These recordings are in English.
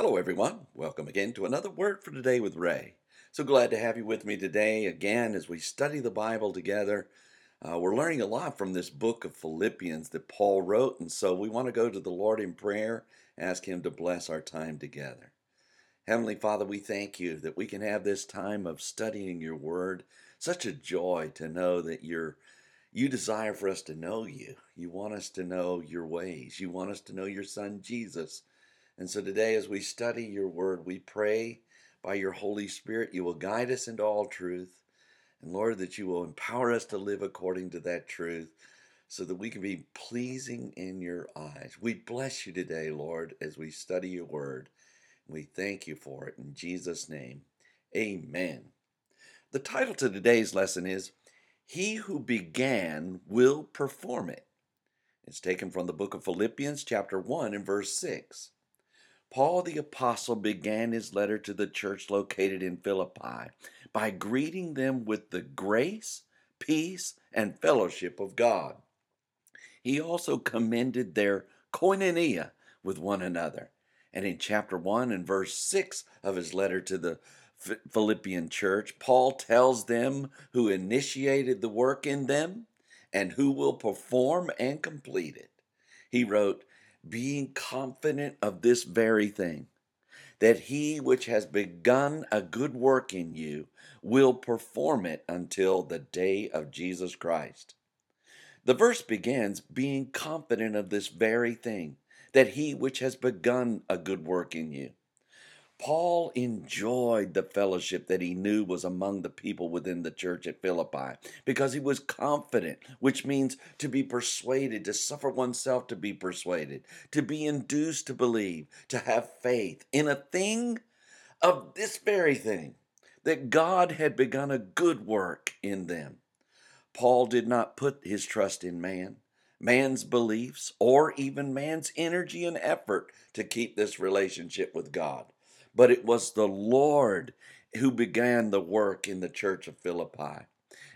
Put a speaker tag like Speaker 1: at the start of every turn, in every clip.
Speaker 1: Hello, everyone. Welcome again to another Word for Today with Ray. So glad to have you with me today again as we study the Bible together. Uh, we're learning a lot from this book of Philippians that Paul wrote, and so we want to go to the Lord in prayer, ask Him to bless our time together. Heavenly Father, we thank you that we can have this time of studying your Word. Such a joy to know that you're you desire for us to know you. You want us to know your ways. You want us to know your Son, Jesus. And so today, as we study your word, we pray by your Holy Spirit, you will guide us into all truth. And Lord, that you will empower us to live according to that truth so that we can be pleasing in your eyes. We bless you today, Lord, as we study your word. We thank you for it in Jesus' name. Amen. The title to today's lesson is He Who Began Will Perform It. It's taken from the book of Philippians, chapter 1, and verse 6. Paul the Apostle began his letter to the church located in Philippi by greeting them with the grace, peace, and fellowship of God. He also commended their koinonia with one another. And in chapter 1 and verse 6 of his letter to the Philippian church, Paul tells them who initiated the work in them and who will perform and complete it. He wrote, being confident of this very thing, that he which has begun a good work in you will perform it until the day of Jesus Christ. The verse begins being confident of this very thing, that he which has begun a good work in you. Paul enjoyed the fellowship that he knew was among the people within the church at Philippi because he was confident, which means to be persuaded, to suffer oneself to be persuaded, to be induced to believe, to have faith in a thing of this very thing, that God had begun a good work in them. Paul did not put his trust in man, man's beliefs, or even man's energy and effort to keep this relationship with God but it was the Lord who began the work in the church of Philippi.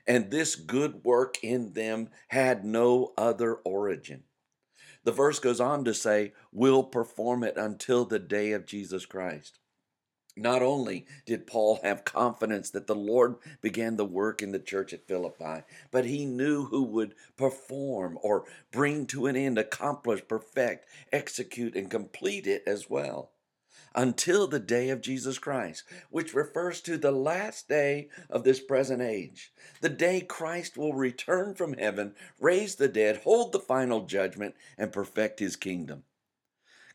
Speaker 1: And this good work in them had no other origin. The verse goes on to say, We'll perform it until the day of Jesus Christ. Not only did Paul have confidence that the Lord began the work in the church at Philippi, but he knew who would perform or bring to an end, accomplish, perfect, execute, and complete it as well until the day of Jesus Christ, which refers to the last day of this present age. The day Christ will return from heaven, raise the dead, hold the final judgment, and perfect his kingdom.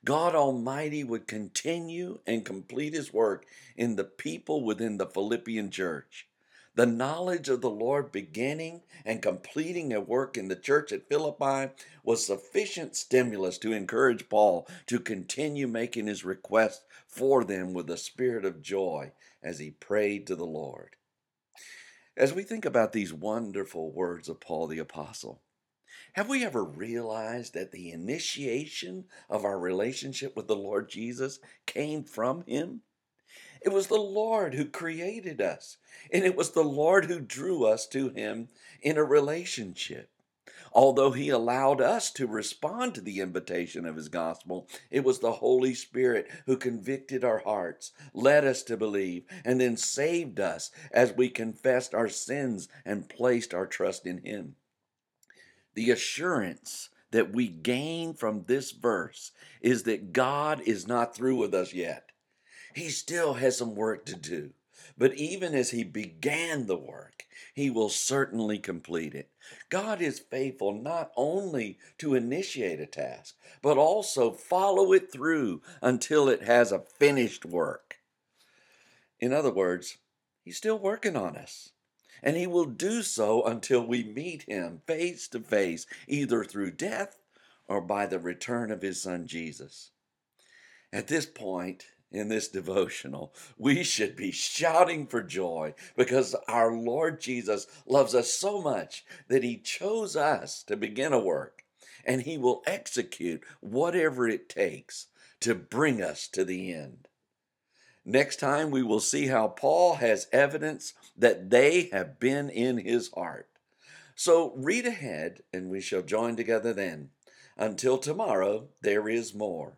Speaker 1: God Almighty would continue and complete his work in the people within the Philippian church. The knowledge of the Lord beginning and completing a work in the church at Philippi was sufficient stimulus to encourage Paul to continue making his request for them with a spirit of joy as he prayed to the Lord. As we think about these wonderful words of Paul the Apostle, have we ever realized that the initiation of our relationship with the Lord Jesus came from Him? It was the Lord who created us, and it was the Lord who drew us to Him in a relationship. Although He allowed us to respond to the invitation of His gospel, it was the Holy Spirit who convicted our hearts, led us to believe, and then saved us as we confessed our sins and placed our trust in Him. The assurance that we gain from this verse is that God is not through with us yet. He still has some work to do. But even as he began the work, he will certainly complete it. God is faithful not only to initiate a task, but also follow it through until it has a finished work. In other words, he's still working on us. And he will do so until we meet him face to face, either through death or by the return of his son Jesus. At this point, in this devotional, we should be shouting for joy because our Lord Jesus loves us so much that He chose us to begin a work and He will execute whatever it takes to bring us to the end. Next time, we will see how Paul has evidence that they have been in his heart. So read ahead, and we shall join together then. Until tomorrow, there is more.